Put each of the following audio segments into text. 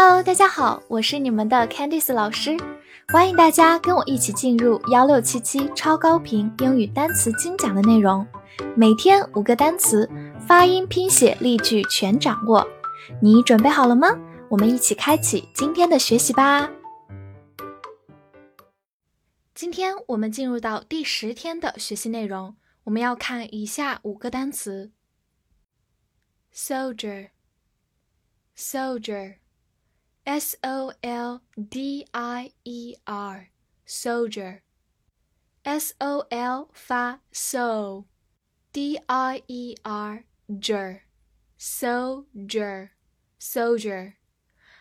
Hello，大家好，我是你们的 Candice 老师，欢迎大家跟我一起进入幺六七七超高频英语单词精讲的内容，每天五个单词，发音、拼写、例句全掌握，你准备好了吗？我们一起开启今天的学习吧。今天我们进入到第十天的学习内容，我们要看以下五个单词：soldier，soldier。S O L D I E R soldier S O L 发 so D I E R ger soldier soldier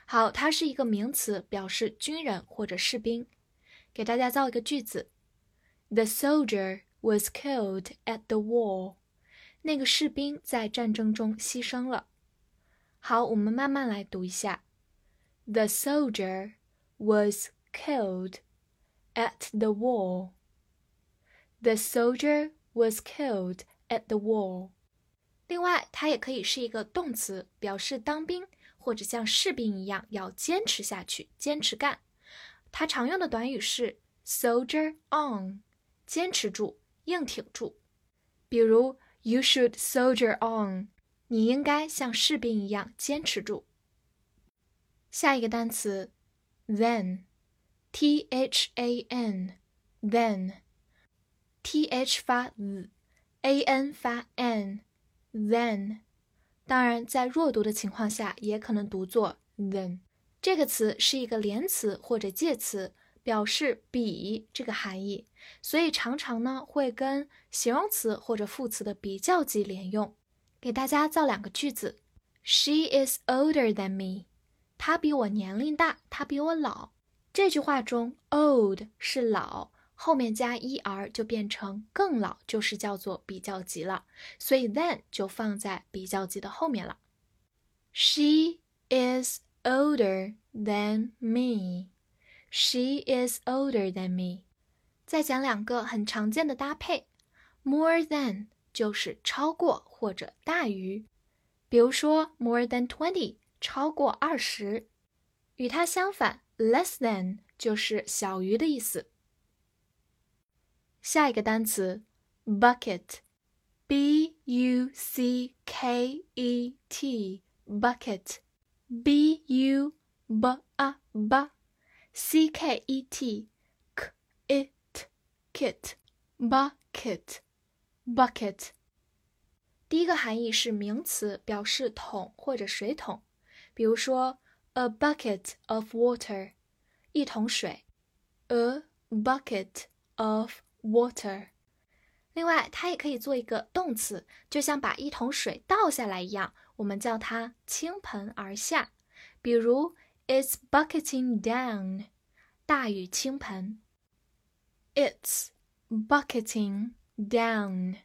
好，它是一个名词，表示军人或者士兵。给大家造一个句子：The soldier was killed at the war。那个士兵在战争中牺牲了。好，我们慢慢来读一下。 The soldier was killed at the war. The soldier was killed at the war. 另外，它也可以是一个动词，表示当兵或者像士兵一样要坚持下去、坚持干。它常用的短语是 soldier on，坚持住、硬挺住。比如，You should soldier on，你应该像士兵一样坚持住。 下一个单词，then，t h a n，then，t h 发 z，a n 发 n，then。当然，在弱读的情况下，也可能读作 then。这个词是一个连词或者介词，表示比这个含义，所以常常呢会跟形容词或者副词的比较级连用。给大家造两个句子：She is older than me。他比我年龄大，他比我老。这句话中，old 是老，后面加 er 就变成更老，就是叫做比较级了。所以 than 就放在比较级的后面了。She is older than me. She is older than me. 再讲两个很常见的搭配，more than 就是超过或者大于，比如说 more than twenty。超过二十，与它相反，less than 就是小于的意思。下一个单词，bucket，b u c k e t，bucket，b u b a b c k e t k i t kit，bucket，bucket。第一个含义是名词，表示桶或者水桶。比如说，a bucket of water，一桶水；a bucket of water。另外，它也可以做一个动词，就像把一桶水倒下来一样，我们叫它倾盆而下。比如，it's bucketing down，大雨倾盆。It's bucketing down，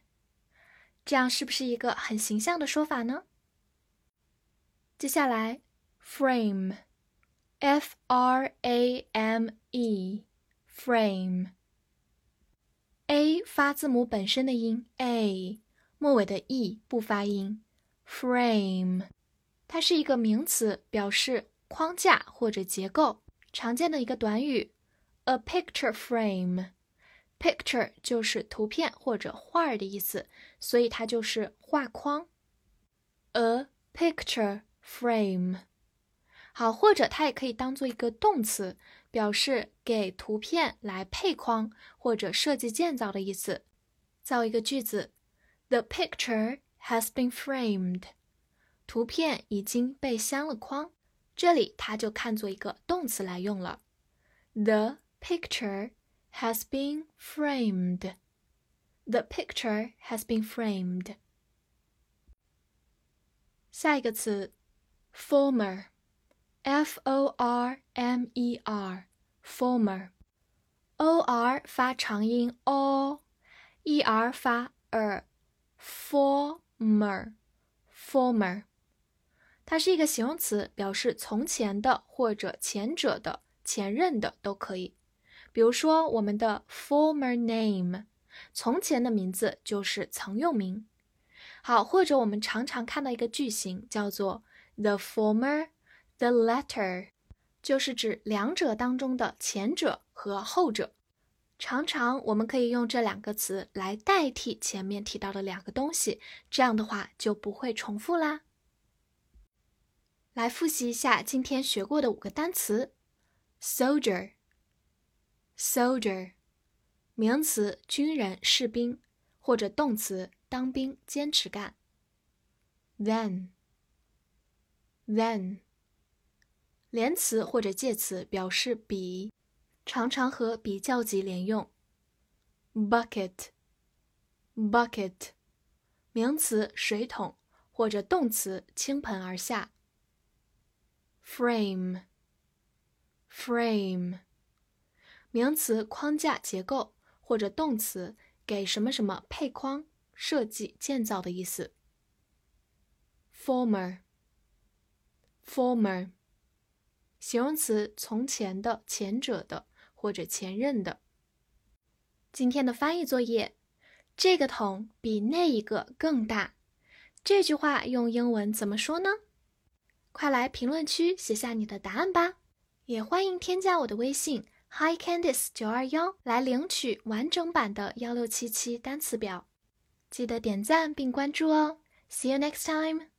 这样是不是一个很形象的说法呢？接下来，frame，f r a m e，frame，a 发字母本身的音 a，末尾的 e 不发音。frame，它是一个名词，表示框架或者结构。常见的一个短语，a picture frame，picture 就是图片或者画儿的意思，所以它就是画框。a picture。frame，好，或者它也可以当做一个动词，表示给图片来配框或者设计建造的意思。造一个句子：The picture has been framed。图片已经被镶了框，这里它就看作一个动词来用了。The picture has been framed。The picture has been framed。下一个词。Former, f o r m e r, former, o r 发长音 o，e r 发 er，former, former，它是一个形容词，表示从前的或者前者的、前任的都可以。比如说我们的 former name，从前的名字就是曾用名。好，或者我们常常看到一个句型叫做。The former, The latter 就是指两者当中的前者和后者。常常我们可以用这两个词来代替前面提到的两个东西，这样的话就不会重复啦。来复习一下今天学过的五个单词：soldier，soldier，名词，军人、士兵，或者动词，当兵、坚持干。Then Then，连词或者介词，表示比。常常和比较级连用。bucket，bucket，名词水桶或者动词倾盆而下。frame，frame，名词框架结构或者动词给什么什么配框、设计、建造的意思。Former Former，形容词从前的、前者的。或者前任的。今天的翻译作业，这个桶比那一个更大。这句话用英文怎么说呢？快来评论区写下你的答案吧！也欢迎添加我的微信 Hi Candice 九二幺来领取完整版的幺六七七单词表。记得点赞并关注哦！See you next time.